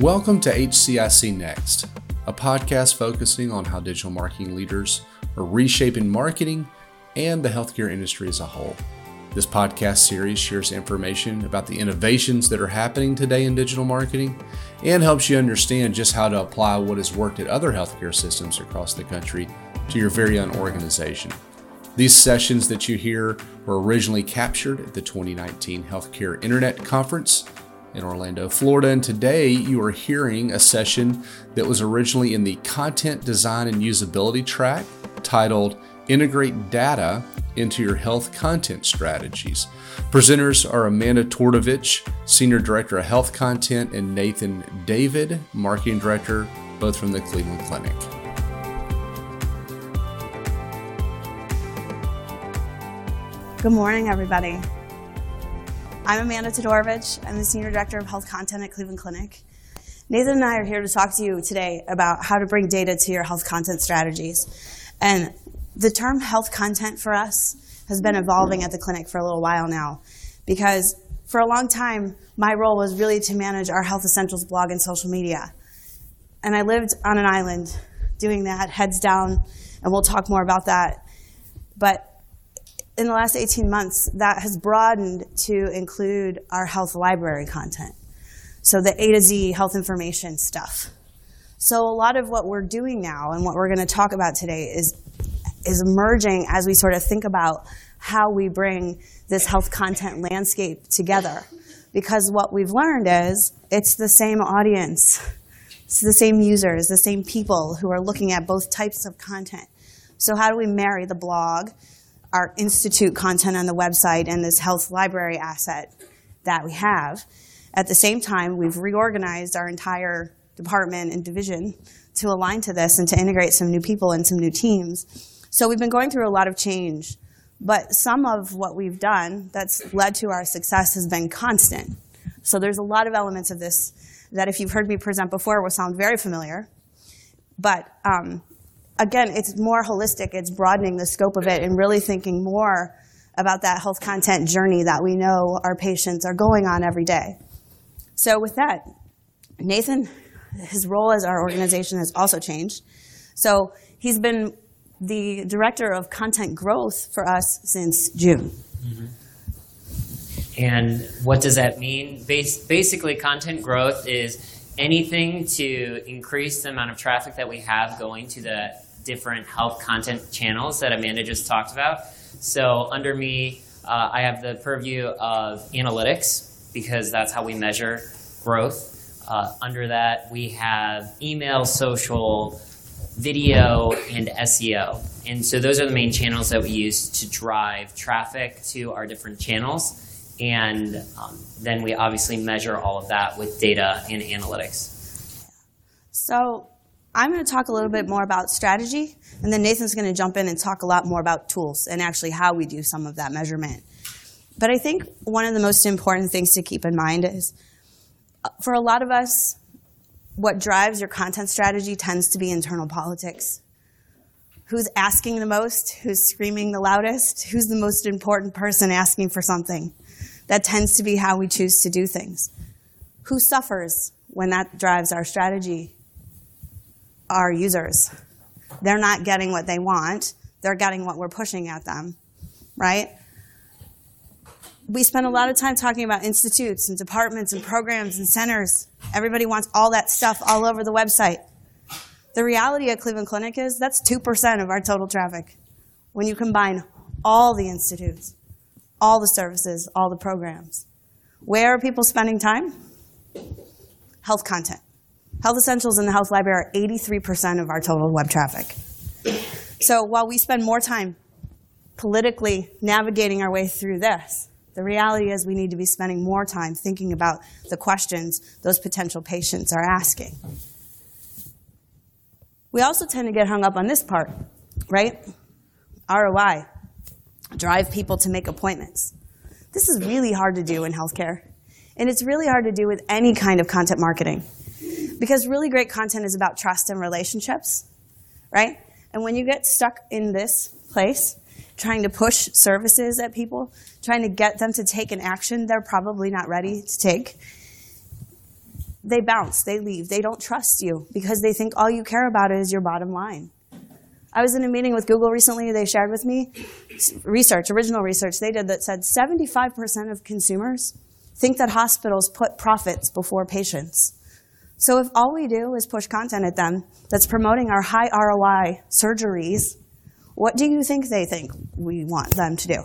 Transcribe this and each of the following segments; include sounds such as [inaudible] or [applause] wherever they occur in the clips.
Welcome to HCIC Next, a podcast focusing on how digital marketing leaders are reshaping marketing and the healthcare industry as a whole. This podcast series shares information about the innovations that are happening today in digital marketing and helps you understand just how to apply what has worked at other healthcare systems across the country to your very own organization. These sessions that you hear were originally captured at the 2019 Healthcare Internet Conference in Orlando, Florida. And today you are hearing a session that was originally in the Content Design and Usability track titled Integrate Data into Your Health Content Strategies. Presenters are Amanda Todorovich, Senior Director of Health Content, and Nathan David, Marketing Director, both from the Cleveland Clinic. Good morning, everybody. I'm Amanda Todorovich. I'm the Senior Director of Health Content at Cleveland Clinic. Nathan and I are here to talk to you today about how to bring data to your health content strategies. And the term health content for us has been evolving at the clinic for a little while now because for a long time, my role was really to manage our Health Essentials blog and social media. And I lived on an island doing that, heads down, and we'll talk more about that. But in the last 18 months, that has broadened to include our health library content. So the A to Z health information stuff. So a lot of what we're doing now and what we're going to talk about today is, is emerging as we sort of think about how we bring this health content landscape together. Because what we've learned is it's the same audience. It's the same users, the same people who are looking at both types of content. So how do we marry the blog our institute content on the website and this health library asset that we have. At the same time, we've reorganized our entire department and division to align to this and to integrate some new people and some new teams. So we've been going through a lot of change, but some of what we've done that's led to our success has been constant. So there's a lot of elements of this that if you've heard me present before will sound very familiar. But um, again, it's more holistic. It's broadening the scope of it and really thinking more about that health content journey that we know our patients are going on every day. So with that, Nathan, his role as our organization has also changed. So he's been the director of content growth for us since June. Mm-hmm. And what does that mean? Bas- basically, content growth is anything to increase the amount of traffic that we have going to the different health content channels that Amanda just talked about. So under me, uh, I have the purview of analytics because that's how we measure growth. Uh, under that, we have email, social, video, and SEO. And so those are the main channels that we use to drive traffic to our different channels. And um, then we obviously measure all of that with data and analytics. So I'm going to talk a little bit more about strategy, and then Nathan's going to jump in and talk a lot more about tools and actually how we do some of that measurement. But I think one of the most important things to keep in mind is uh, for a lot of us, what drives your content strategy tends to be internal politics. Who's asking the most? Who's screaming the loudest? Who's the most important person asking for something? That tends to be how we choose to do things. Who suffers when that drives our strategy? Our users. They're not getting what they want, they're getting what we're pushing at them, right? We spend a lot of time talking about institutes and departments and programs and centers. Everybody wants all that stuff all over the website. The reality at Cleveland Clinic is that's 2% of our total traffic. When you combine all the institutes, all the services, all the programs. Where are people spending time? Health content. Health Essentials and the Health Library are 83% of our total web traffic. So while we spend more time politically navigating our way through this, the reality is we need to be spending more time thinking about the questions those potential patients are asking. We also tend to get hung up on this part, right? ROI, drive people to make appointments. This is really hard to do in healthcare. And it's really hard to do with any kind of content marketing. Because really great content is about trust and relationships, right? And when you get stuck in this place, trying to push services at people, trying to get them to take an action they're probably not ready to take, they bounce, they leave, they don't trust you because they think all you care about is your bottom line. I was in a meeting with Google recently, they shared with me research, original research they did that said 75% of consumers think that hospitals put profits before patients. So if all we do is push content at them that's promoting our high ROI surgeries, what do you think they think we want them to do?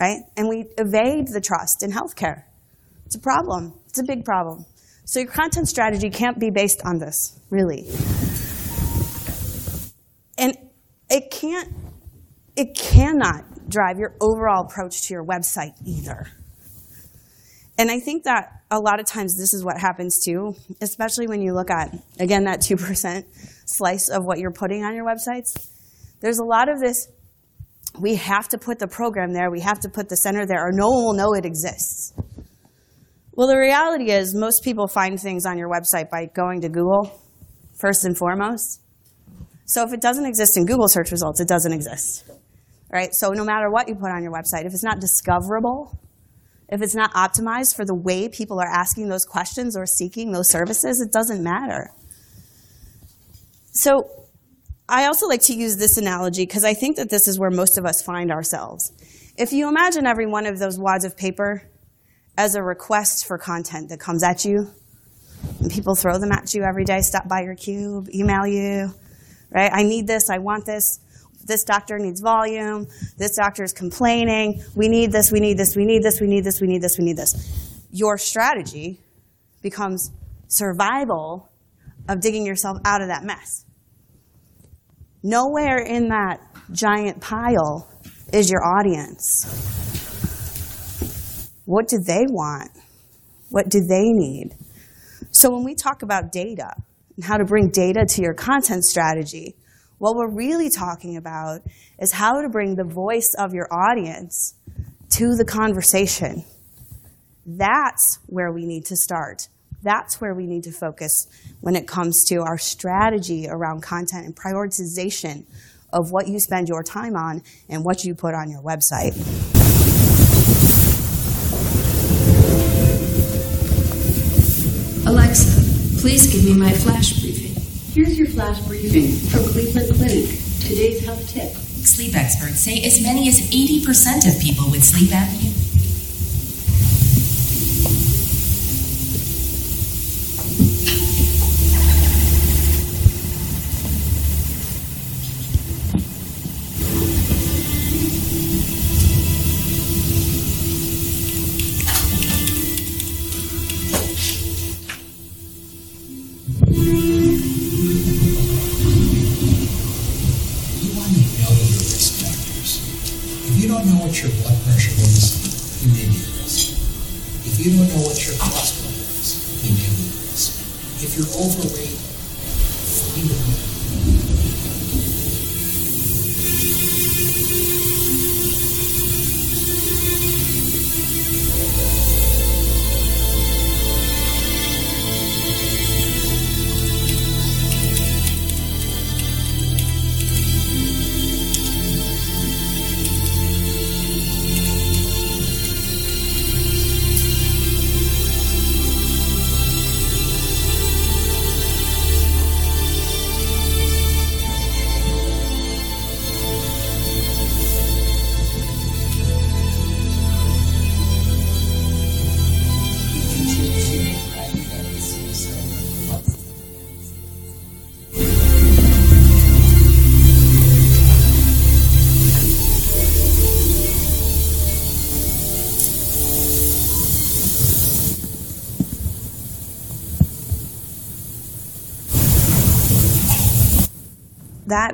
Right? And we evade the trust in healthcare. It's a problem. It's a big problem. So your content strategy can't be based on this, really. And it can't, it cannot drive your overall approach to your website either. And I think that a lot of times this is what happens too, especially when you look at, again, that 2% [laughs] slice of what you're putting on your websites. There's a lot of this, we have to put the program there, we have to put the center there, or no one will know it exists. Well, the reality is most people find things on your website by going to Google, first and foremost. So if it doesn't exist in Google search results, it doesn't exist. Right? So no matter what you put on your website, if it's not discoverable, if it's not optimized for the way people are asking those questions or seeking those services, it doesn't matter. So I also like to use this analogy because I think that this is where most of us find ourselves. If you imagine every one of those wads of paper as a request for content that comes at you, and people throw them at you every day, stop by your cube, email you, right? I need this, I want this this doctor needs volume, this doctor is complaining, we need this, we need this, we need this, we need this, we need this, we need this. Your strategy becomes survival of digging yourself out of that mess. Nowhere in that giant pile is your audience. What do they want? What do they need? So when we talk about data and how to bring data to your content strategy, what we're really talking about is how to bring the voice of your audience to the conversation. That's where we need to start. That's where we need to focus when it comes to our strategy around content and prioritization of what you spend your time on and what you put on your website. Alexa, please give me my flash. Here's your flash briefing from Cleveland Clinic. Today's health tip. Sleep experts say as many as 80% of people with sleep apnea you're overweight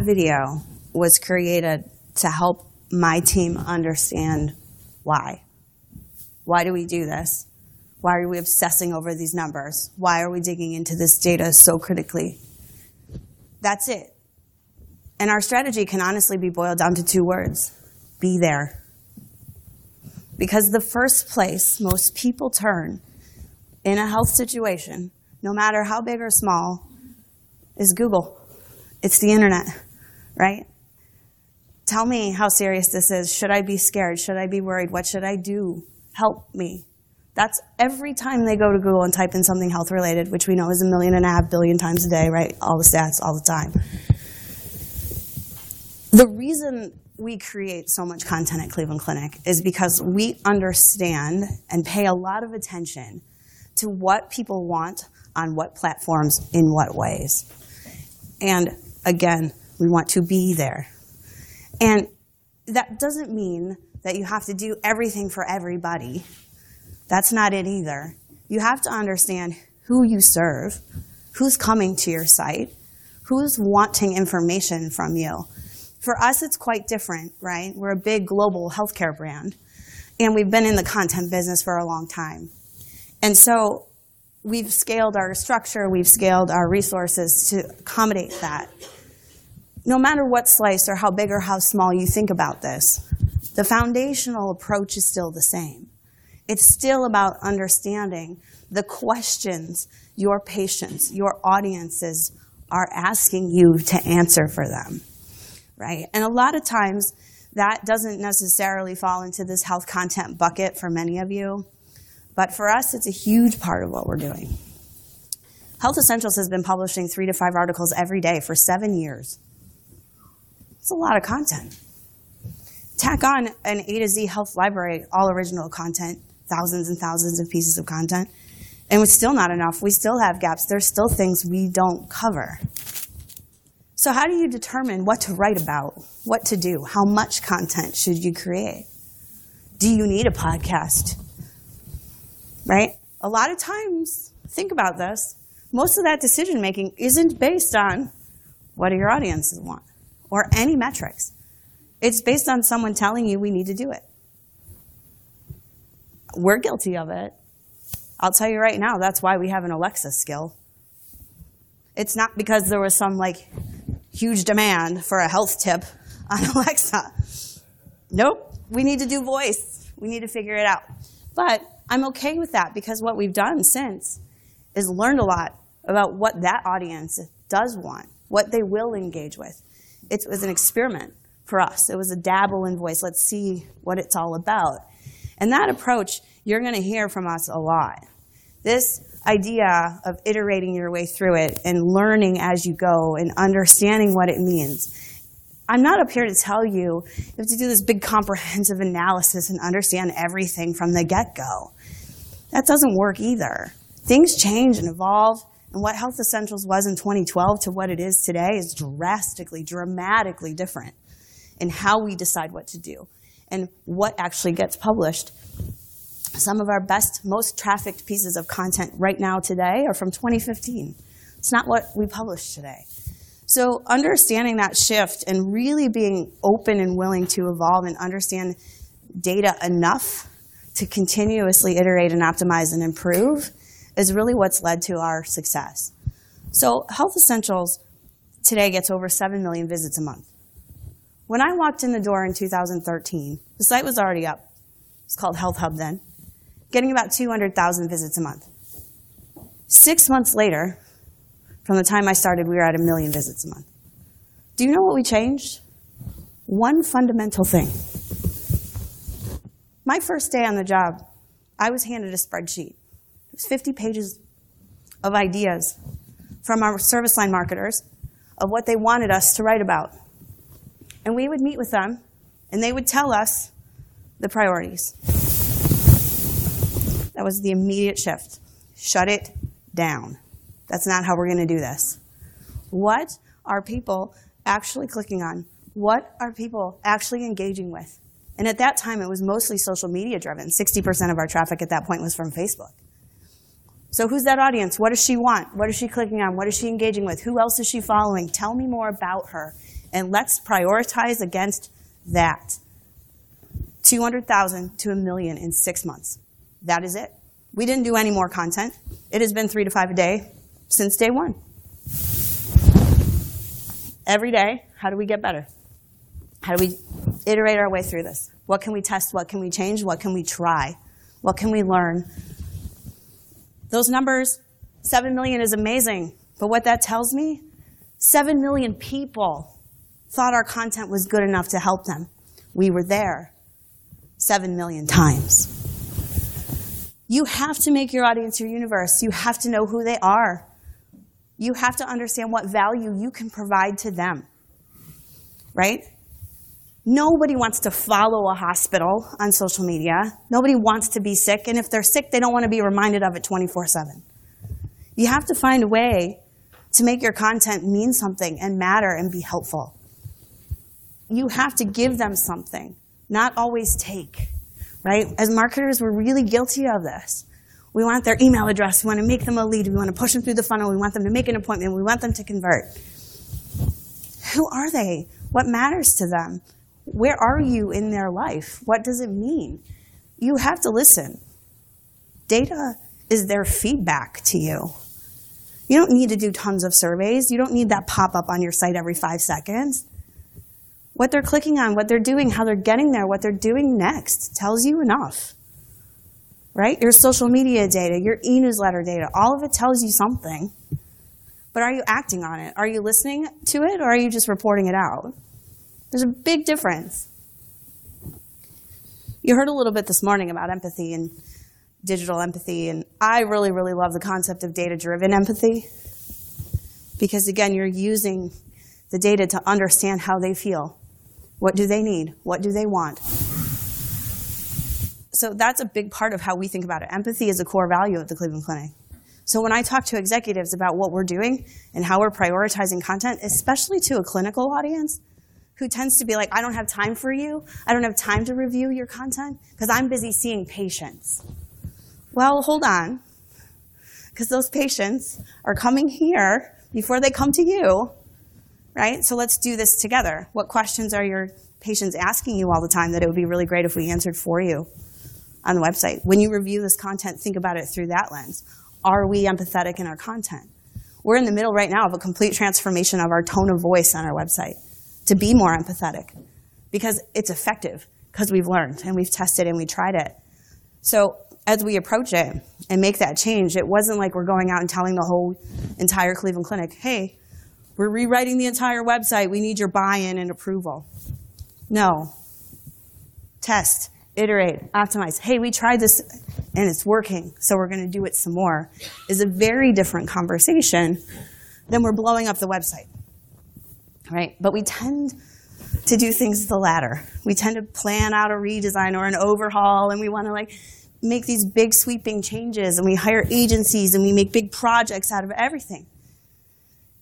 that video was created to help my team understand why. Why do we do this? Why are we obsessing over these numbers? Why are we digging into this data so critically? That's it. And our strategy can honestly be boiled down to two words be there. Because the first place most people turn in a health situation, no matter how big or small, is Google. It's the internet, right? Tell me how serious this is. Should I be scared? Should I be worried? What should I do? Help me. That's every time they go to Google and type in something health related, which we know is a million and a half billion times a day, right? All the stats, all the time. The reason we create so much content at Cleveland Clinic is because we understand and pay a lot of attention to what people want on what platforms in what ways. And again, we want to be there. And that doesn't mean that you have to do everything for everybody. That's not it either. You have to understand who you serve, who's coming to your site, who's wanting information from you. For us, it's quite different, right? We're a big global healthcare brand, and we've been in the content business for a long time. And so we've scaled our structure, we've scaled our resources to accommodate that. No matter what slice or how big or how small you think about this, the foundational approach is still the same. It's still about understanding the questions your patients, your audiences are asking you to answer for them, right? And a lot of times that doesn't necessarily fall into this health content bucket for many of you. But for us, it's a huge part of what we're doing. Health Essentials has been publishing three to five articles every day for seven years. It's a lot of content. Tack on an A to Z health library, all original content, thousands and thousands of pieces of content, and it's still not enough. We still have gaps. There's still things we don't cover. So, how do you determine what to write about, what to do, how much content should you create? Do you need a podcast? right? A lot of times, think about this, most of that decision making isn't based on what do your audiences want or any metrics. It's based on someone telling you we need to do it. We're guilty of it. I'll tell you right now, that's why we have an Alexa skill. It's not because there was some like huge demand for a health tip on [laughs] Alexa. Nope. We need to do voice. We need to figure it out. But I'm okay with that because what we've done since is learned a lot about what that audience does want, what they will engage with. It was an experiment for us. It was a dabble in voice. Let's see what it's all about. And that approach, you're going to hear from us a lot. This idea of iterating your way through it and learning as you go and understanding what it means. I'm not up here to tell you you have to do this big comprehensive analysis and understand everything from the get go. That doesn't work either. Things change and evolve, and what Health Essentials was in 2012 to what it is today is drastically, dramatically different in how we decide what to do and what actually gets published. Some of our best, most trafficked pieces of content right now today are from 2015. It's not what we publish today. So understanding that shift and really being open and willing to evolve and understand data enough to continuously iterate and optimize and improve is really what's led to our success. So Health Essentials today gets over 7 million visits a month. When I walked in the door in 2013, the site was already up. It's called Health Hub then, getting about 200,000 visits a month. Six months later, from the time I started, we were at a million visits a month. Do you know what we changed? One fundamental thing. My first day on the job, I was handed a spreadsheet. It was 50 pages of ideas from our service line marketers of what they wanted us to write about. And we would meet with them, and they would tell us the priorities. That was the immediate shift. Shut it down. That's not how we're going to do this. What are people actually clicking on? What are people actually engaging with? And at that time, it was mostly social media driven. 60% of our traffic at that point was from Facebook. So who's that audience? What does she want? What is she clicking on? What is she engaging with? Who else is she following? Tell me more about her. And let's prioritize against that. 200,000 to a million in six months. That is it. We didn't do any more content. It has been three to five a day since day one. Every day, how do we get better? How do we iterate our way through this? What can we test? What can we change? What can we try? What can we learn? Those numbers, 7 million is amazing. But what that tells me, 7 million people thought our content was good enough to help them. We were there 7 million times. You have to make your audience your universe. You have to know who they are. You have to understand what value you can provide to them. Right? Nobody wants to follow a hospital on social media. Nobody wants to be sick. And if they're sick, they don't want to be reminded of it 24 7. You have to find a way to make your content mean something and matter and be helpful. You have to give them something, not always take, right? As marketers, we're really guilty of this. We want their email address. We want to make them a lead. We want to push them through the funnel. We want them to make an appointment. We want them to convert. Who are they? What matters to them? Where are you in their life? What does it mean? You have to listen. Data is their feedback to you. You don't need to do tons of surveys. You don't need that pop up on your site every five seconds. What they're clicking on, what they're doing, how they're getting there, what they're doing next tells you enough. Right? Your social media data, your e newsletter data, all of it tells you something. But are you acting on it? Are you listening to it or are you just reporting it out? There's a big difference. You heard a little bit this morning about empathy and digital empathy, and I really, really love the concept of data driven empathy because, again, you're using the data to understand how they feel. What do they need? What do they want? So that's a big part of how we think about it. Empathy is a core value of the Cleveland Clinic. So when I talk to executives about what we're doing and how we're prioritizing content, especially to a clinical audience, who tends to be like, I don't have time for you. I don't have time to review your content because I'm busy seeing patients. Well, hold on. Because those patients are coming here before they come to you, right? So let's do this together. What questions are your patients asking you all the time that it would be really great if we answered for you on the website? When you review this content, think about it through that lens. Are we empathetic in our content? We're in the middle right now of a complete transformation of our tone of voice on our website to be more empathetic because it's effective because we've learned and we've tested and we tried it. So as we approach it and make that change, it wasn't like we're going out and telling the whole entire Cleveland Clinic, hey, we're rewriting the entire website. We need your buy-in and approval. No. Test, iterate, optimize. Hey, we tried this and it's working, so we're going to do it some more. Is a very different conversation than we're blowing up the website right? But we tend to do things the latter. We tend to plan out a redesign or an overhaul, and we want to like make these big sweeping changes, and we hire agencies, and we make big projects out of everything,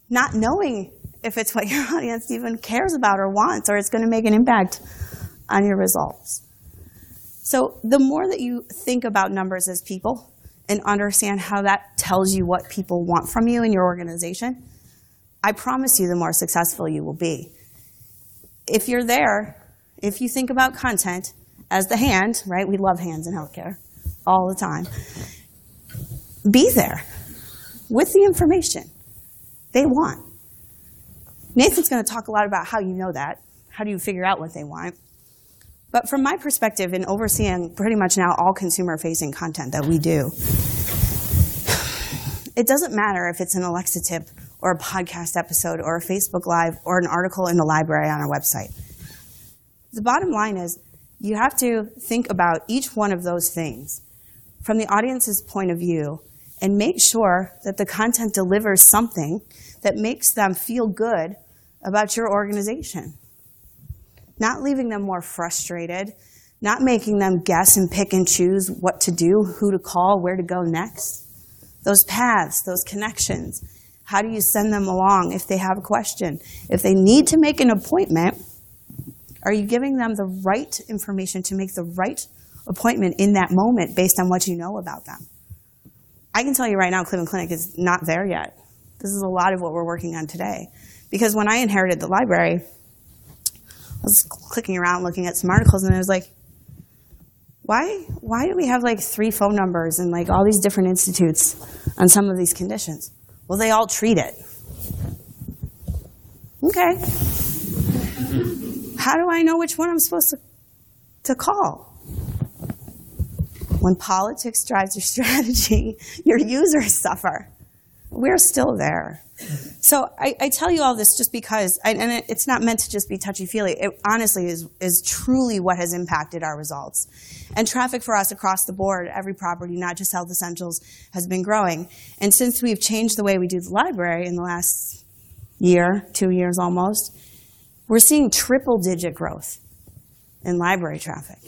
not knowing if it's what [laughs] your audience even cares about or wants, or it's going to make an impact on your results. So the more that you think about numbers as people and understand how that tells you what people want from you in your organization, I promise you the more successful you will be. If you're there, if you think about content as the hand, right? We love hands in healthcare all the time. Be there with the information they want. Nathan's going to talk a lot about how you know that. How do you figure out what they want? But from my perspective, in overseeing pretty much now all consumer facing content that we do, it doesn't matter if it's an Alexa tip or a podcast episode or a Facebook Live or an article in the library on our website. The bottom line is you have to think about each one of those things from the audience's point of view and make sure that the content delivers something that makes them feel good about your organization. Not leaving them more frustrated, not making them guess and pick and choose what to do, who to call, where to go next. Those paths, those connections how do you send them along if they have a question? If they need to make an appointment, are you giving them the right information to make the right appointment in that moment based on what you know about them? I can tell you right now, Cleveland Clinic is not there yet. This is a lot of what we're working on today. Because when I inherited the library, I was clicking around looking at some articles and I was like, why, why do we have like three phone numbers and like all these different institutes on some of these conditions? Well, they all treat it. Okay. How do I know which one I'm supposed to, to call? When politics drives your [laughs] strategy, your users suffer. We're still there. So I, I tell you all this just because, and it, it's not meant to just be touchy feely. It honestly is is truly what has impacted our results. And traffic for us across the board, every property, not just Health Essentials, has been growing. And since we've changed the way we do the library in the last year, two years almost, we're seeing triple digit growth in library traffic.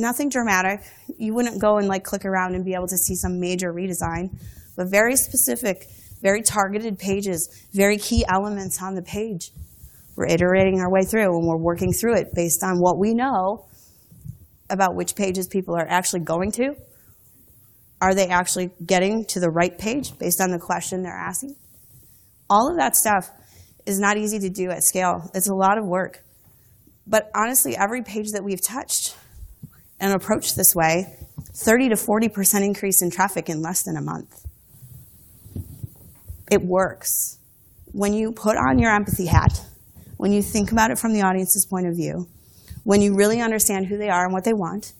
Nothing dramatic. You wouldn't go and like click around and be able to see some major redesign, but very specific, very targeted pages, very key elements on the page. We're iterating our way through and we're working through it based on what we know about which pages people are actually going to. Are they actually getting to the right page based on the question they're asking? All of that stuff is not easy to do at scale. It's a lot of work. But honestly, every page that we've touched and approached this way, 30 to 40% increase in traffic in less than a month. It works. When you put on your empathy hat, when you think about it from the audience's point of view, when you really understand who they are and what they want,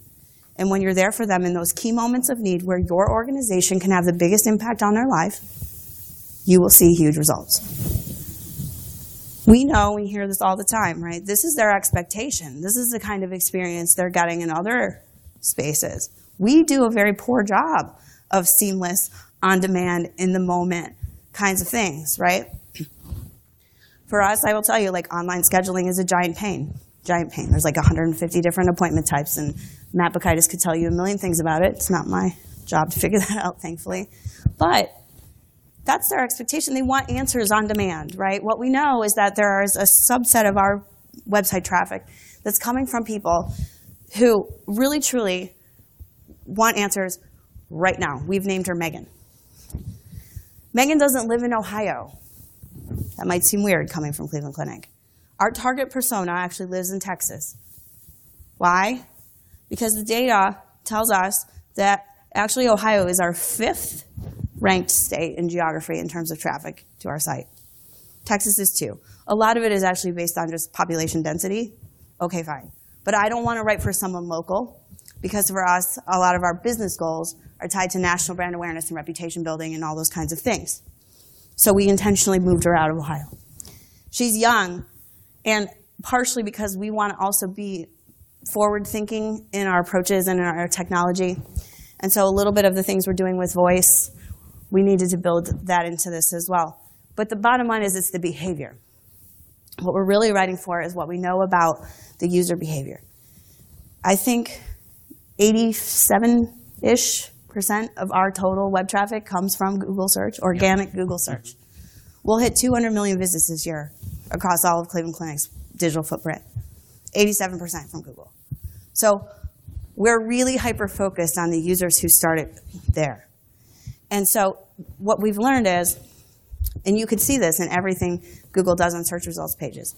and when you're there for them in those key moments of need where your organization can have the biggest impact on their life, you will see huge results. We know, we hear this all the time, right? This is their expectation. This is the kind of experience they're getting in other spaces. We do a very poor job of seamless, on demand, in the moment kinds of things, right? [clears throat] For us, I will tell you, like online scheduling is a giant pain. Giant pain. There's like 150 different appointment types, and Matt Bukaitis could tell you a million things about it. It's not my job to figure [laughs] that out, thankfully. But that's their expectation. They want answers on demand, right? What we know is that there is a subset of our website traffic that's coming from people who really truly want answers right now. We've named her Megan. Megan doesn't live in Ohio. That might seem weird coming from Cleveland Clinic. Our target persona actually lives in Texas. Why? Because the data tells us that actually Ohio is our fifth ranked state in geography in terms of traffic to our site. Texas is too. A lot of it is actually based on just population density. Okay, fine. But I don't want to write for someone local because for us, a lot of our business goals are tied to national brand awareness and reputation building and all those kinds of things. So we intentionally moved her out of Ohio. She's young, and partially because we want to also be forward thinking in our approaches and in our technology. And so a little bit of the things we're doing with voice, we needed to build that into this as well. But the bottom line is it's the behavior. What we're really writing for is what we know about the user behavior. I think 87-ish percent of our total web traffic comes from Google search, organic Google search. We'll hit 200 million visits this year across all of Cleveland Clinic's digital footprint. 87% from Google. So we're really hyper-focused on the users who started there. And so what we've learned is, and you could see this in everything Google does on search results pages,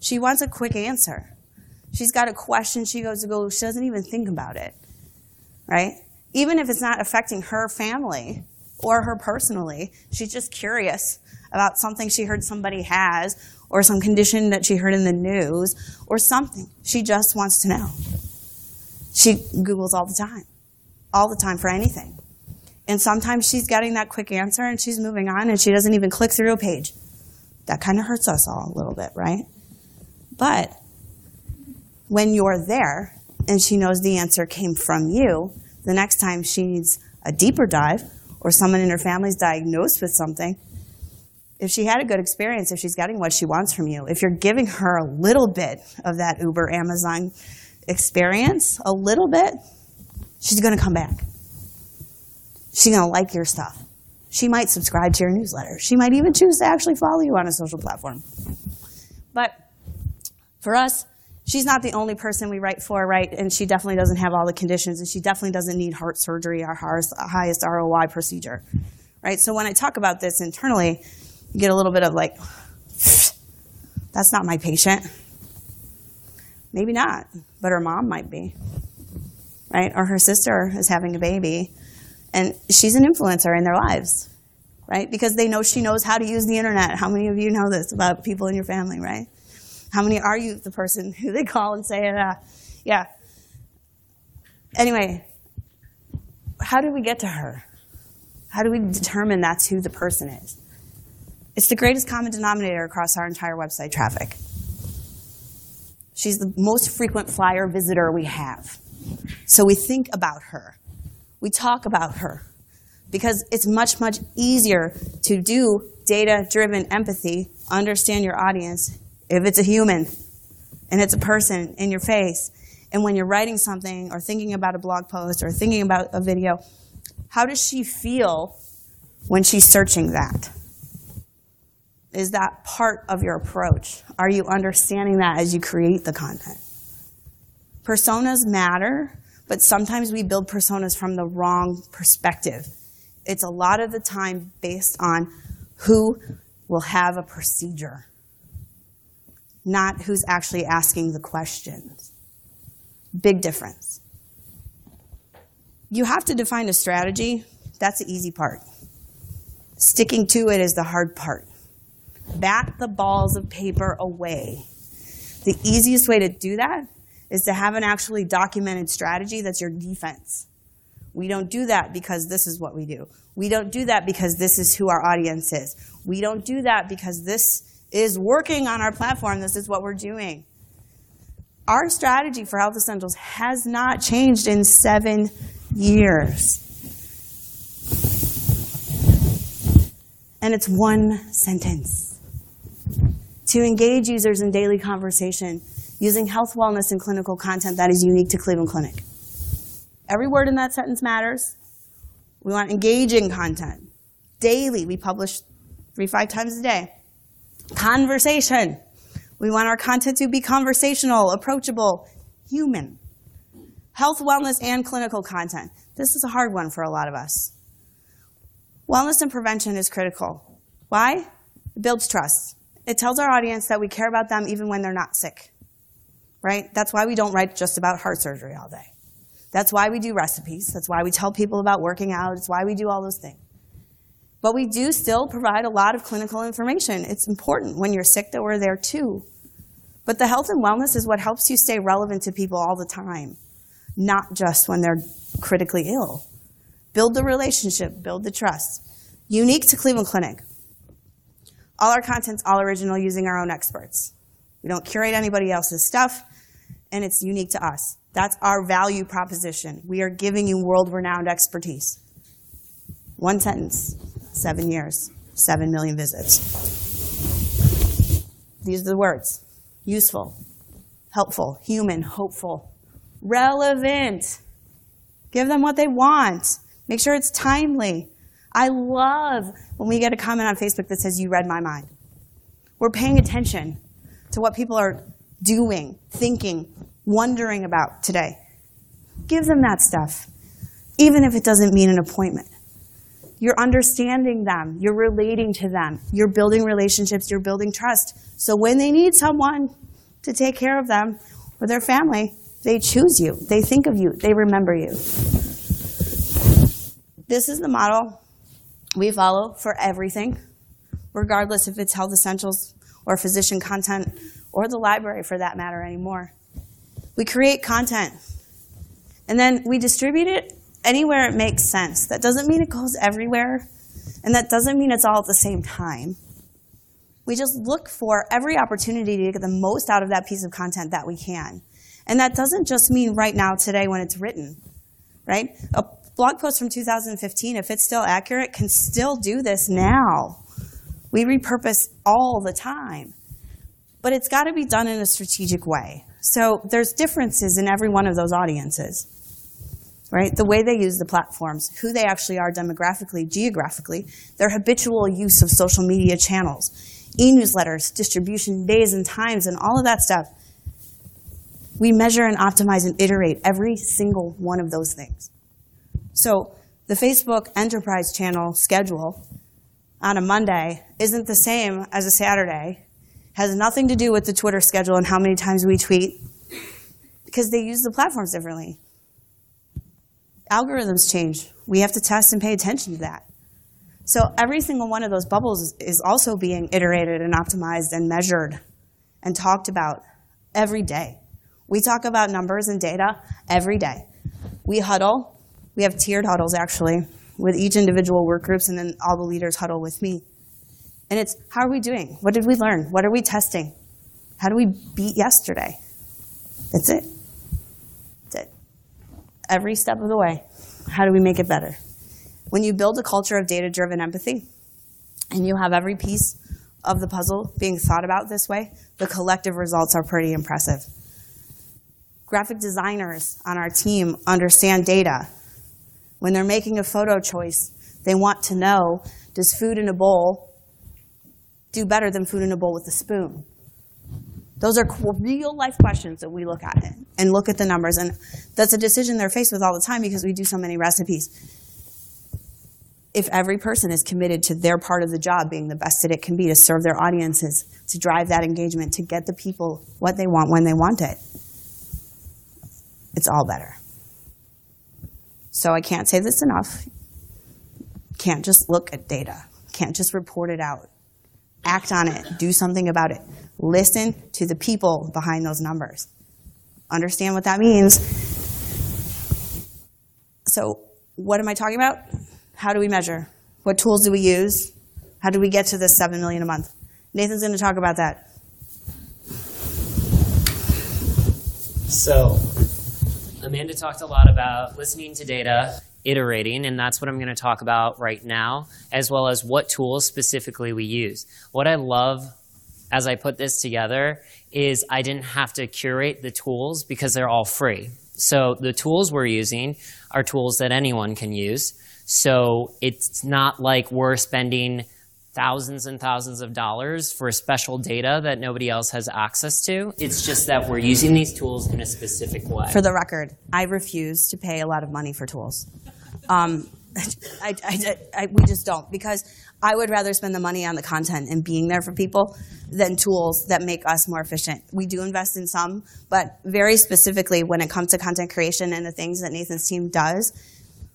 she wants a quick answer. She's got a question, she goes to Google, she doesn't even think about it, right? Even if it's not affecting her family or her personally, she's just curious about something she heard somebody has or some condition that she heard in the news or something. She just wants to know. She Googles all the time, all the time for anything. And sometimes she's getting that quick answer and she's moving on and she doesn't even click through a page. That kind of hurts us all a little bit, right? But when you're there and she knows the answer came from you, the next time she needs a deeper dive or someone in her family's diagnosed with something, if she had a good experience, if she's getting what she wants from you, if you're giving her a little bit of that Uber, Amazon experience, a little bit, she's going to come back. She's going to like your stuff. She might subscribe to your newsletter. She might even choose to actually follow you on a social platform. But for us, she's not the only person we write for, right? And she definitely doesn't have all the conditions, and she definitely doesn't need heart surgery, our highest ROI procedure, right? So when I talk about this internally, you get a little bit of like, [sniffs] that's not my patient. Maybe not, but her mom might be, right? Or her sister is having a baby, and she's an influencer in their lives, right? Because they know she knows how to use the internet. How many of you know this about people in your family, right? How many are you the person who they call and say, uh, yeah. Anyway, how do we get to her? How do we determine that's who the person is? It's the greatest common denominator across our entire website traffic. She's the most frequent flyer visitor we have. So we think about her. We talk about her. Because it's much, much easier to do data driven empathy, understand your audience, if it's a human and it's a person in your face. And when you're writing something or thinking about a blog post or thinking about a video, how does she feel when she's searching that? Is that part of your approach? Are you understanding that as you create the content? Personas matter, but sometimes we build personas from the wrong perspective. It's a lot of the time based on who will have a procedure, not who's actually asking the questions. Big difference. You have to define a strategy. That's the easy part. Sticking to it is the hard part. Bat the balls of paper away. The easiest way to do that is to have an actually documented strategy that's your defense. We don't do that because this is what we do. We don't do that because this is who our audience is. We don't do that because this is working on our platform. This is what we're doing. Our strategy for Health Essentials has not changed in seven years. And it's one sentence. To engage users in daily conversation using health, wellness, and clinical content that is unique to Cleveland Clinic. Every word in that sentence matters. We want engaging content. Daily, we publish three, five times a day. Conversation. We want our content to be conversational, approachable, human. Health, wellness, and clinical content. This is a hard one for a lot of us. Wellness and prevention is critical. Why? It builds trust. It tells our audience that we care about them even when they're not sick. Right? That's why we don't write just about heart surgery all day. That's why we do recipes. That's why we tell people about working out. It's why we do all those things. But we do still provide a lot of clinical information. It's important when you're sick that we're there too. But the health and wellness is what helps you stay relevant to people all the time, not just when they're critically ill. Build the relationship, build the trust. Unique to Cleveland Clinic. All our content's all original using our own experts. We don't curate anybody else's stuff, and it's unique to us. That's our value proposition. We are giving you world renowned expertise. One sentence, seven years, seven million visits. These are the words useful, helpful, human, hopeful, relevant. Give them what they want. Make sure it's timely. I love when we get a comment on Facebook that says, You read my mind. We're paying attention to what people are doing, thinking, wondering about today. Give them that stuff, even if it doesn't mean an appointment. You're understanding them, you're relating to them, you're building relationships, you're building trust. So when they need someone to take care of them or their family, they choose you, they think of you, they remember you. This is the model we follow for everything, regardless if it's health essentials or physician content or the library for that matter anymore. We create content and then we distribute it anywhere it makes sense. That doesn't mean it goes everywhere, and that doesn't mean it's all at the same time. We just look for every opportunity to get the most out of that piece of content that we can. And that doesn't just mean right now, today, when it's written, right? A blog post from 2015, if it's still accurate, can still do this now. We repurpose all the time. But it's got to be done in a strategic way. So there's differences in every one of those audiences right? The way they use the platforms, who they actually are demographically, geographically, their habitual use of social media channels, e-newsletters, distribution days and times, and all of that stuff. We measure and optimize and iterate every single one of those things. So the Facebook enterprise channel schedule on a Monday isn't the same as a Saturday, has nothing to do with the Twitter schedule and how many times we tweet, because they use the platforms differently algorithms change. We have to test and pay attention to that. So every single one of those bubbles is also being iterated and optimized and measured and talked about every day. We talk about numbers and data every day. We huddle. We have tiered huddles, actually. with each individual work groups, and then all the leaders huddle with me. And it's how are we doing? What did we learn? What are we testing? How do we beat yesterday? That's it. That's it. Every step of the way. How do we make it better? When you build a culture of data driven empathy and you have every piece of the puzzle being thought about this way, the collective results are pretty impressive. Graphic designers on our team understand data. When they're making a photo choice, they want to know does food in a bowl do better than food in a bowl with a spoon? Those are real life questions that we look at and look at the numbers. And that's a decision they're faced with all the time because we do so many recipes. If every person is committed to their part of the job being the best that it can be to serve their audiences, to drive that engagement, to get the people what they want when they want it, it's all better. So I can't say this enough. Can't just look at data. Can't just report it out. Act on it. Do something about it. Listen to the people behind those numbers. Understand what that means. So, what am I talking about? How do we measure? What tools do we use? How do we get to this 7 million a month? Nathan's going to talk about that. So, Amanda talked a lot about listening to data, iterating, and that's what I'm going to talk about right now, as well as what tools specifically we use. What I love as I put this together is I didn't have to curate the tools because they're all free. So the tools we're using are tools that anyone can use. So it's not like we're spending thousands and thousands of dollars for special data that nobody else has access to. It's just that we're using these tools in a specific way. For the record, I refuse to pay a lot of money for tools. Um, [laughs] I, I, I, we just don't because I would rather spend the money on the content and being there for people than tools that make us more efficient. We do invest in some, but very specifically when it comes to content creation and the things that Nathan's team does,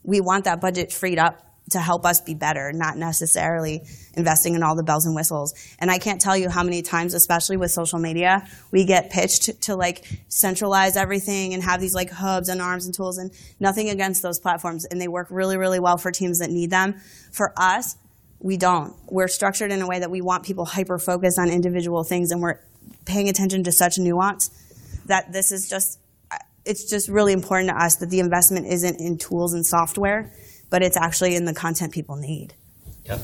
we want that budget freed up to help us be better, not necessarily investing in all the bells and whistles. And I can't tell you how many times, especially with social media, we get pitched to like centralize everything and have these like hubs and arms and tools and nothing against those platforms. And they work really, really well for teams that need them. For us, we don't. We're structured in a way that we want people hyper focused on individual things and we're paying attention to such nuance that this is just, it's just really important to us that the investment isn't in tools and software, but it's actually in the content people need. Yep.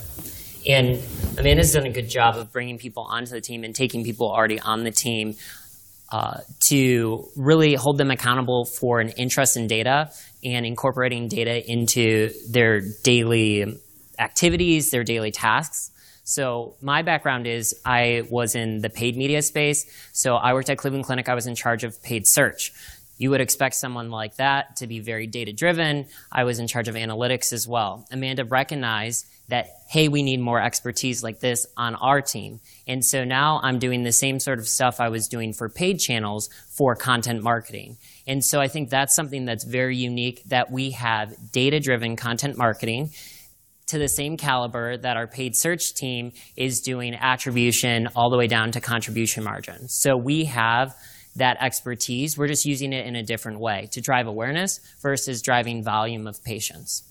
And Amanda's done a good job of bringing people onto the team and taking people already on the team uh, to really hold them accountable for an interest in data and incorporating data into their daily activities, their daily tasks. So my background is I was in the paid media space. So I worked at Cleveland Clinic. I was in charge of paid search. You would expect someone like that to be very data driven. I was in charge of analytics as well. Amanda recognized that, hey, we need more expertise like this on our team. And so now I'm doing the same sort of stuff I was doing for paid channels for content marketing. And so I think that's something that's very unique that we have data driven content marketing to the same caliber that our paid search team is doing attribution all the way down to contribution margin. So we have that expertise. We're just using it in a different way to drive awareness versus driving volume of patients.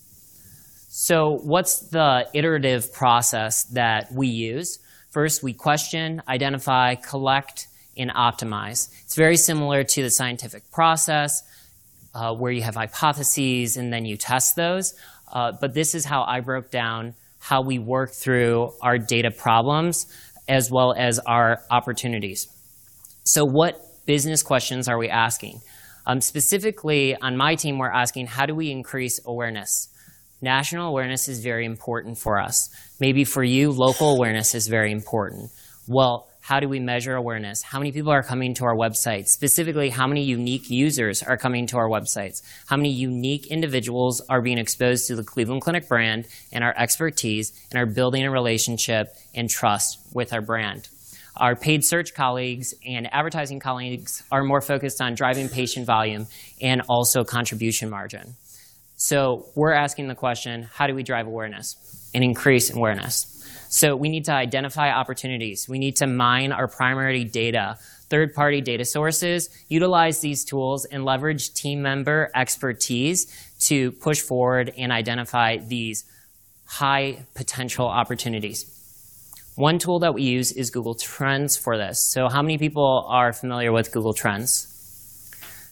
So what's the iterative process that we use? First, we question, identify, collect, and optimize. It's very similar to the scientific process uh, where you have hypotheses and then you test those. Uh, but this is how I broke down how we work through our data problems as well as our opportunities. So what business questions are we asking? Um, specifically, on my team, we're asking how do we increase awareness? National awareness is very important for us. Maybe for you, local awareness is very important. Well, how do we measure awareness? How many people are coming to our website? Specifically, how many unique users are coming to our websites? How many unique individuals are being exposed to the Cleveland Clinic brand and our expertise and are building a relationship and trust with our brand? Our paid search colleagues and advertising colleagues are more focused on driving patient volume and also contribution margin. So we're asking the question, how do we drive awareness and increase awareness? So we need to identify opportunities. We need to mine our primary data, third party data sources, utilize these tools, and leverage team member expertise to push forward and identify these high potential opportunities. One tool that we use is Google Trends for this. So, how many people are familiar with Google Trends?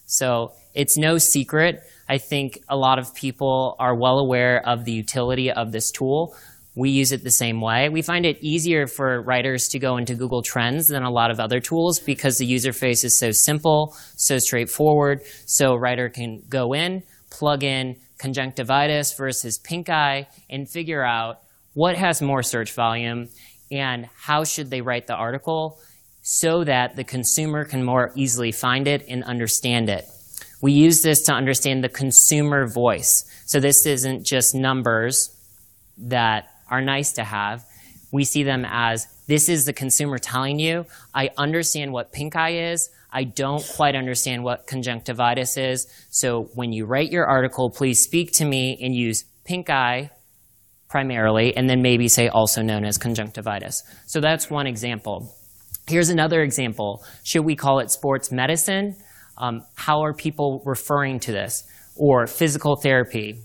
So, it's no secret. I think a lot of people are well aware of the utility of this tool. We use it the same way. We find it easier for writers to go into Google Trends than a lot of other tools because the user face is so simple, so straightforward. So, a writer can go in, plug in conjunctivitis versus pink eye, and figure out what has more search volume and how should they write the article so that the consumer can more easily find it and understand it. We use this to understand the consumer voice. So this isn't just numbers that are nice to have. We see them as this is the consumer telling you, I understand what pink eye is. I don't quite understand what conjunctivitis is. So when you write your article, please speak to me and use pink eye primarily, and then maybe say also known as conjunctivitis. So that's one example. Here's another example. Should we call it sports medicine? Um, how are people referring to this? Or physical therapy,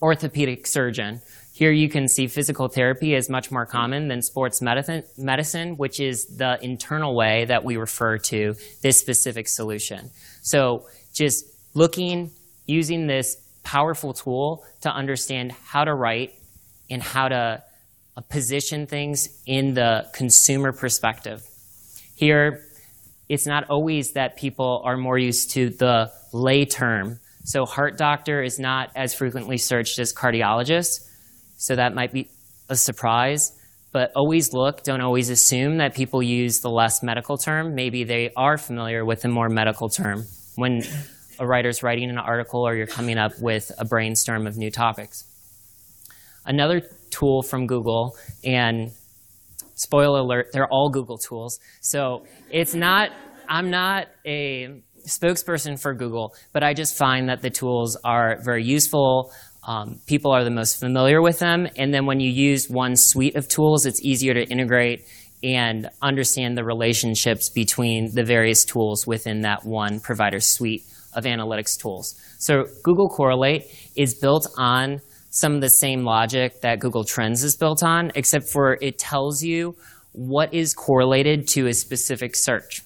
orthopedic surgeon. Here you can see physical therapy is much more common than sports medicine, medicine, which is the internal way that we refer to this specific solution. So just looking, using this powerful tool to understand how to write and how to uh, position things in the consumer perspective. Here, it's not always that people are more used to the lay term. So, heart doctor is not as frequently searched as cardiologist. So, that might be a surprise. But always look, don't always assume that people use the less medical term. Maybe they are familiar with the more medical term when a writer's writing an article or you're coming up with a brainstorm of new topics another tool from Google, and spoiler alert, they're all Google tools. So it's not, I'm not a spokesperson for Google, but I just find that the tools are very useful. Um, people are the most familiar with them. And then when you use one suite of tools, it's easier to integrate and understand the relationships between the various tools within that one provider suite of analytics tools. So Google Correlate is built on some of the same logic that Google Trends is built on, except for it tells you what is correlated to a specific search.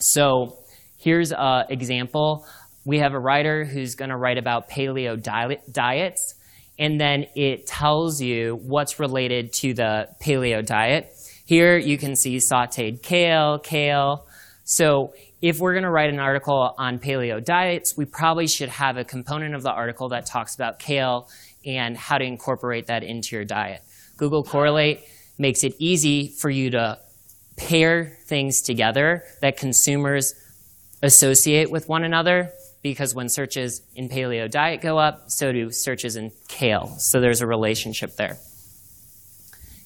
So here's an example. We have a writer who's going to write about paleo diets, and then it tells you what's related to the paleo diet. Here you can see sauteed kale, kale. So if we're going to write an article on paleo diets, we probably should have a component of the article that talks about kale and how to incorporate that into your diet. Google Correlate makes it easy for you to pair things together that consumers associate with one another because when searches in paleo diet go up, so do searches in kale. So there's a relationship there.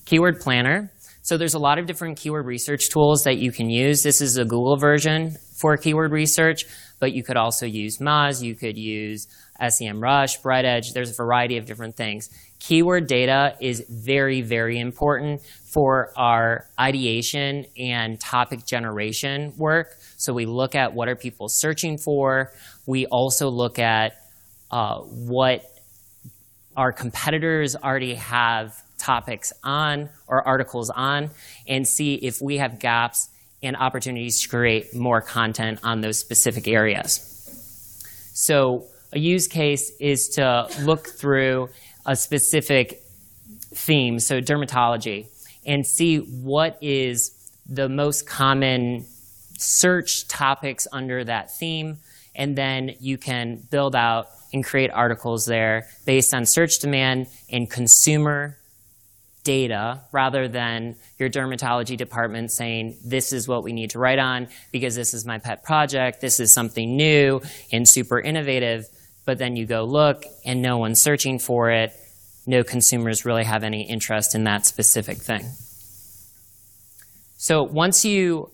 Keyword Planner. So there's a lot of different keyword research tools that you can use. This is a Google version for keyword research, but you could also use Moz, you could use SEMrush, BrightEdge, there's a variety of different things. Keyword data is very, very important for our ideation and topic generation work. So we look at what are people searching for. We also look at uh, what our competitors already have topics on or articles on and see if we have gaps and opportunities to create more content on those specific areas. So a use case is to look through a specific theme, so dermatology, and see what is the most common search topics under that theme, and then you can build out and create articles there based on search demand and consumer data rather than your dermatology department saying, this is what we need to write on because this is my pet project, this is something new and super innovative but then you go look and no one's searching for it. No consumers really have any interest in that specific thing. So once you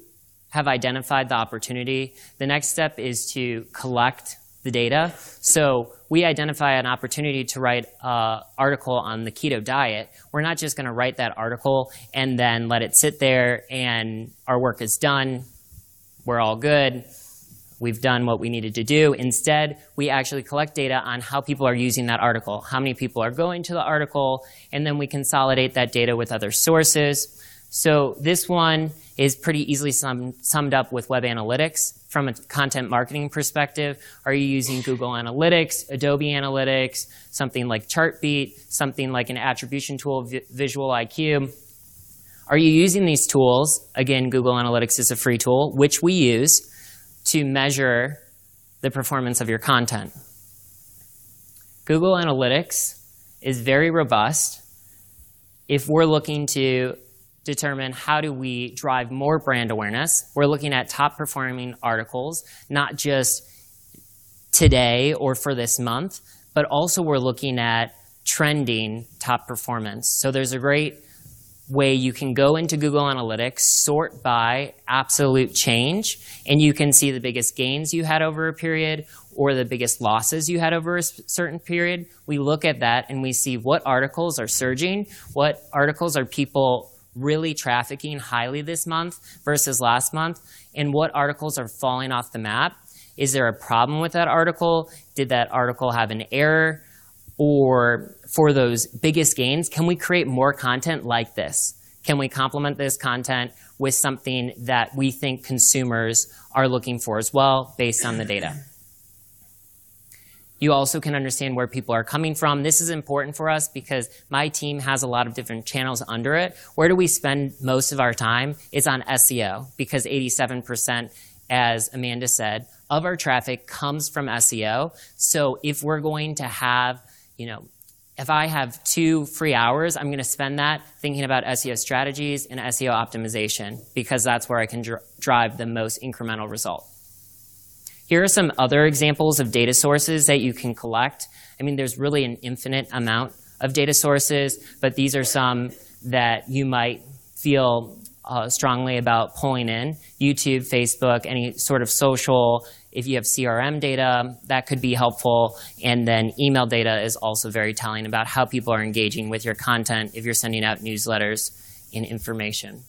have identified the opportunity, the next step is to collect the data. So we identify an opportunity to write an article on the keto diet. We're not just going to write that article and then let it sit there and our work is done. We're all good. We've done what we needed to do. Instead, we actually collect data on how people are using that article, how many people are going to the article, and then we consolidate that data with other sources. So this one is pretty easily sum, summed up with web analytics. From a content marketing perspective, are you using Google Analytics, Adobe Analytics, something like Chartbeat, something like an attribution tool, Visual IQ? Are you using these tools? Again, Google Analytics is a free tool, which we use to measure the performance of your content. Google Analytics is very robust if we're looking to determine how do we drive more brand awareness. We're looking at top performing articles, not just today or for this month, but also we're looking at trending top performance. So there's a great way you can go into Google Analytics, sort by absolute change, and you can see the biggest gains you had over a period or the biggest losses you had over a certain period. We look at that and we see what articles are surging, what articles are people really trafficking highly this month versus last month, and what articles are falling off the map. Is there a problem with that article? Did that article have an error? Or for those biggest gains, can we create more content like this? Can we complement this content with something that we think consumers are looking for as well based on the data? You also can understand where people are coming from. This is important for us because my team has a lot of different channels under it. Where do we spend most of our time? It's on SEO because 87%, as Amanda said, of our traffic comes from SEO. So if we're going to have, you know, if I have two free hours, I'm going to spend that thinking about SEO strategies and SEO optimization because that's where I can dr- drive the most incremental result. Here are some other examples of data sources that you can collect. I mean, there's really an infinite amount of data sources, but these are some that you might feel uh, strongly about pulling in. YouTube, Facebook, any sort of social. If you have CRM data, that could be helpful. And then email data is also very telling about how people are engaging with your content if you're sending out newsletters and information.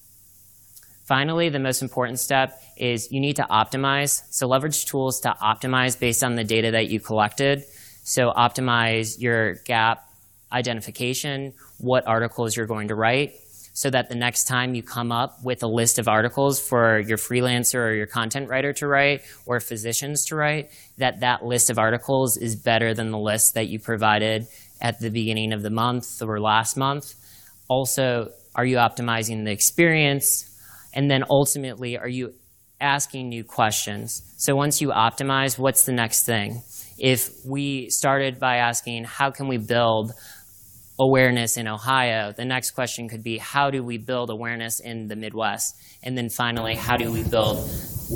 Finally, the most important step is you need to optimize. So leverage tools to optimize based on the data that you collected. So optimize your gap identification, what articles you're going to write, so that the next time you come up with a list of articles for your freelancer or your content writer to write or physicians to write, that that list of articles is better than the list that you provided at the beginning of the month or last month. Also, are you optimizing the experience? And then ultimately, are you asking new questions? So once you optimize, what's the next thing? If we started by asking, how can we build awareness in Ohio, the next question could be, how do we build awareness in the Midwest? And then finally, how do we build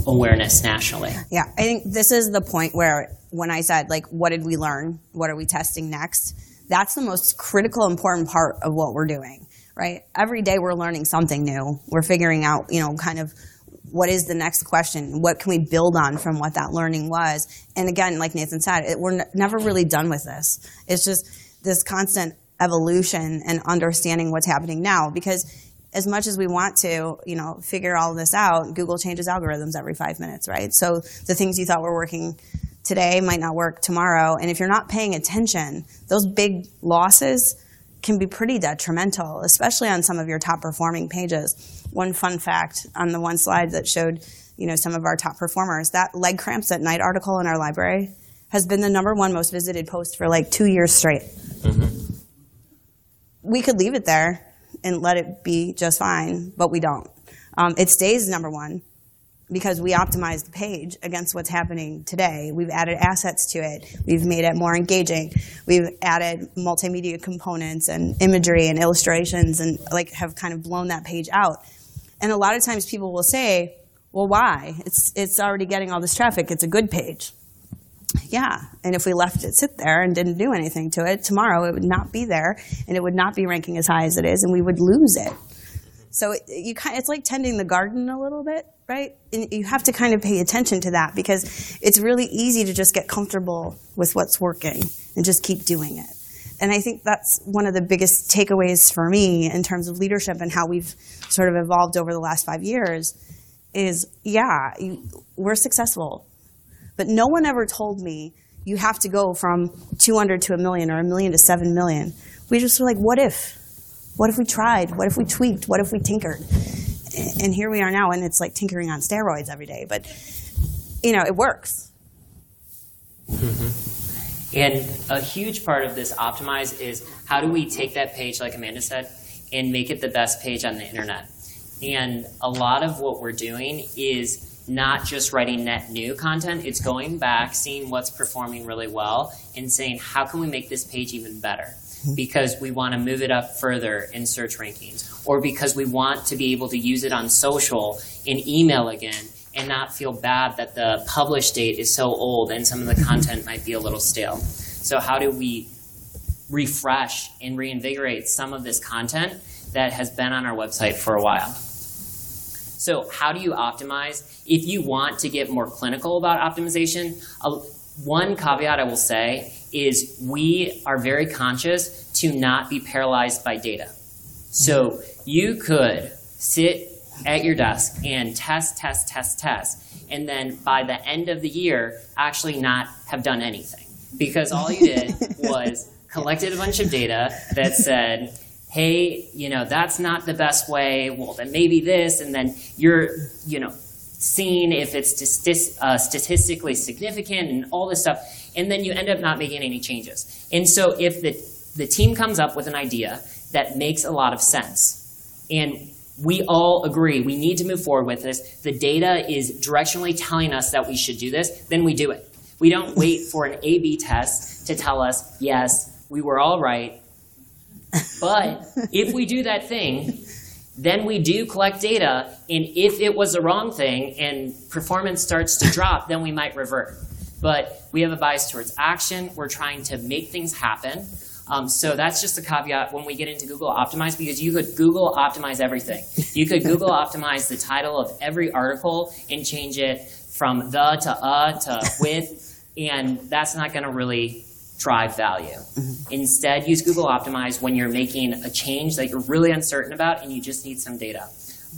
awareness nationally? Yeah, I think this is the point where when I said, like, what did we learn? What are we testing next? That's the most critical, important part of what we're doing right? Every day we're learning something new. We're figuring out, you know, kind of what is the next question? What can we build on from what that learning was? And again, like Nathan said, it, we're n- never really done with this. It's just this constant evolution and understanding what's happening now because as much as we want to, you know, figure all this out, Google changes algorithms every five minutes, right? So the things you thought were working today might not work tomorrow. And if you're not paying attention, those big losses can be pretty detrimental, especially on some of your top performing pages. One fun fact on the one slide that showed, you know, some of our top performers, that leg cramps at night article in our library has been the number one most visited post for like two years straight. Mm-hmm. We could leave it there and let it be just fine, but we don't. Um, it stays number one because we optimized the page against what's happening today. We've added assets to it. We've made it more engaging. We've added multimedia components and imagery and illustrations and like have kind of blown that page out. And a lot of times people will say, well, why? It's, it's already getting all this traffic. It's a good page. Yeah, and if we left it sit there and didn't do anything to it, tomorrow it would not be there and it would not be ranking as high as it is and we would lose it. So it, you kind, it's like tending the garden a little bit, right? And you have to kind of pay attention to that because it's really easy to just get comfortable with what's working and just keep doing it. And I think that's one of the biggest takeaways for me in terms of leadership and how we've sort of evolved over the last five years is, yeah, you, we're successful. But no one ever told me you have to go from 200 to a million or a million to 7 million. We just were like, what if? What if we tried? What if we tweaked? What if we tinkered? And here we are now, and it's like tinkering on steroids every day. But, you know, it works. Mm-hmm. And a huge part of this optimize is how do we take that page, like Amanda said, and make it the best page on the internet? And a lot of what we're doing is not just writing net new content, it's going back, seeing what's performing really well, and saying, how can we make this page even better? Mm-hmm. Because we want to move it up further in search rankings, or because we want to be able to use it on social, in email again, and not feel bad that the publish date is so old and some of the [laughs] content might be a little stale. So, how do we refresh and reinvigorate some of this content that has been on our website for a while? So, how do you optimize? If you want to get more clinical about optimization, one caveat I will say is we are very conscious to not be paralyzed by data. So, you could sit at your desk and test, test, test, test, and then by the end of the year, actually not have done anything. Because all you did [laughs] was collected a bunch of data that said, hey, you know, that's not the best way, well, then maybe this, and then you're, you know, seeing if it's uh, statistically significant and all this stuff, and then you end up not making any changes. And so if the, the team comes up with an idea that makes a lot of sense, and we all agree we need to move forward with this. The data is directionally telling us that we should do this, then we do it. We don't wait for an A B test to tell us, yes, we were all right. But if we do that thing, then we do collect data, and if it was the wrong thing and performance starts to drop, then we might revert. But we have a bias towards action. We're trying to make things happen. Um, so that's just a caveat when we get into Google Optimize because you could Google Optimize everything. You could Google [laughs] Optimize the title of every article and change it from the to uh to with, and that's not going to really drive value. Mm-hmm. Instead, use Google Optimize when you're making a change that you're really uncertain about and you just need some data.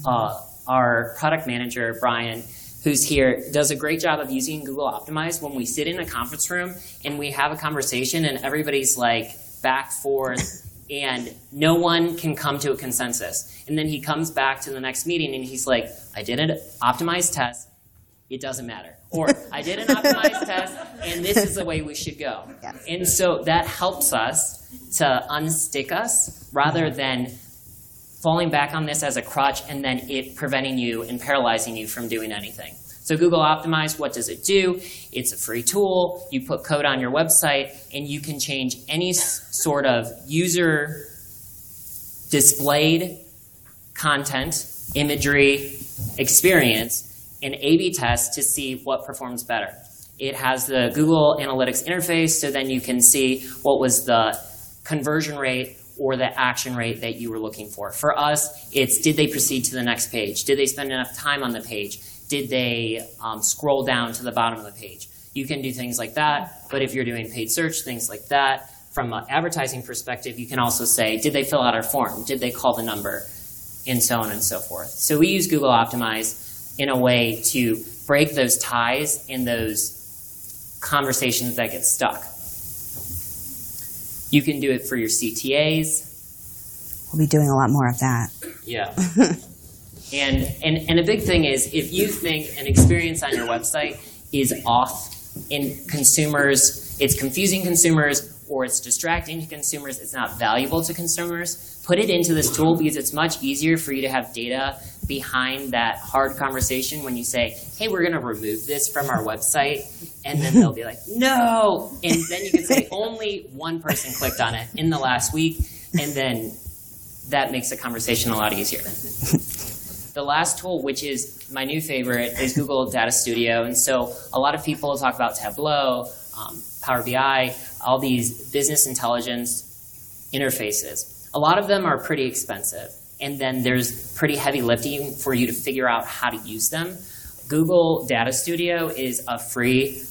Uh, our product manager, Brian, who's here, does a great job of using Google Optimize when we sit in a conference room and we have a conversation and everybody's like, back forth [laughs] and no one can come to a consensus. And then he comes back to the next meeting and he's like, I did an optimized test, it doesn't matter. [laughs] Or I did an optimized test and this is the way we should go. Yes. And so that helps us to unstick us rather than falling back on this as a crutch and then it preventing you and paralyzing you from doing anything. So Google Optimize, what does it do? It's a free tool. You put code on your website, and you can change any sort of user displayed content, imagery, experience, and A-B test to see what performs better. It has the Google Analytics interface, so then you can see what was the conversion rate or the action rate that you were looking for. For us, it's did they proceed to the next page? Did they spend enough time on the page? did they um, scroll down to the bottom of the page? You can do things like that, but if you're doing paid search, things like that, from an advertising perspective, you can also say, did they fill out our form? Did they call the number? And so on and so forth. So we use Google Optimize in a way to break those ties and those conversations that get stuck. You can do it for your CTAs. We'll be doing a lot more of that. Yeah. [laughs] And, and, and a big thing is if you think an experience on your website is off in consumers, it's confusing consumers, or it's distracting to consumers, it's not valuable to consumers, put it into this tool because it's much easier for you to have data behind that hard conversation when you say, hey, we're going to remove this from our website. And then they'll be like, no. And then you can say, [laughs] only one person clicked on it in the last week. And then that makes the conversation a lot easier. The last tool, which is my new favorite, is Google Data Studio. And so a lot of people talk about Tableau, um, Power BI, all these business intelligence interfaces. A lot of them are pretty expensive. And then there's pretty heavy lifting for you to figure out how to use them. Google Data Studio is a free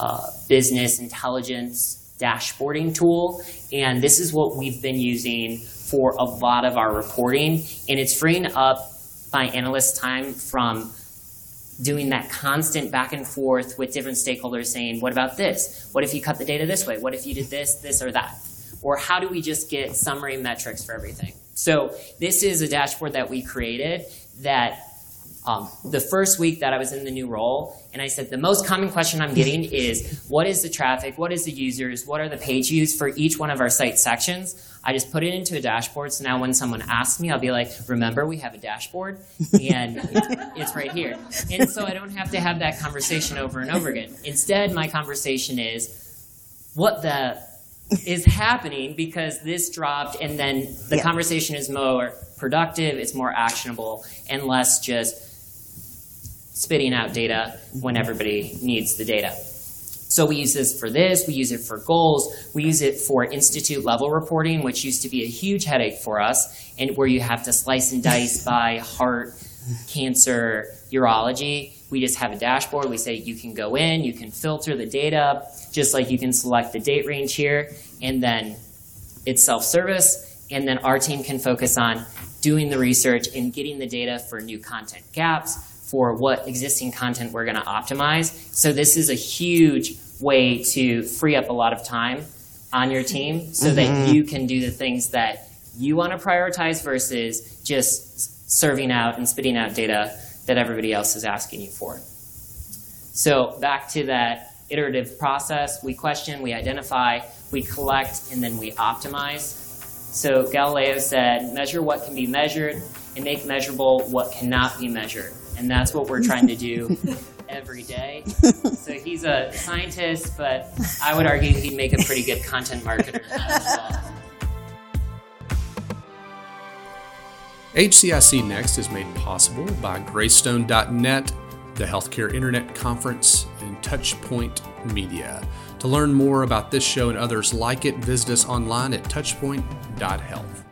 uh, business intelligence dashboarding tool, and this is what we've been using for a lot of our reporting, and it's freeing up my analyst time from doing that constant back and forth with different stakeholders saying, what about this? What if you cut the data this way? What if you did this, this, or that? Or how do we just get summary metrics for everything? So this is a dashboard that we created that um, the first week that I was in the new role, and I said the most common question I'm getting [laughs] is what is the traffic, what is the users, what are the page views for each one of our site sections. I just put it into a dashboard, so now when someone asks me, I'll be like, remember we have a dashboard, and it's right here. And so I don't have to have that conversation over and over again. Instead, my conversation is, what the is happening because this dropped, and then the Yeah. conversation is more productive, it's more actionable, and less just spitting out data when everybody needs the data. So we use this for this, we use it for goals, we use it for institute level reporting, which used to be a huge headache for us, and where you have to slice and dice [laughs] by heart, cancer, urology. We just have a dashboard. We say you can go in, you can filter the data, just like you can select the date range here, and then it's self-service, and then our team can focus on doing the research and getting the data for new content gaps, for what existing content we're going to optimize. So this is a huge way to free up a lot of time on your team so that mm-hmm. you can do the things that you want to prioritize versus just serving out and spitting out data that everybody else is asking you for. So back to that iterative process, we question, we identify, we collect, and then we optimize. So Galileo said, measure what can be measured and make measurable what cannot be measured. And that's what we're trying to do [laughs] every day. So he's a scientist, but I would argue he'd make a pretty good content marketer as [laughs] well. HCIC Next is made possible by Greystone.net, the Healthcare Internet Conference, and Touchpoint Media. To learn more about this show and others like it, visit us online at touchpoint.health.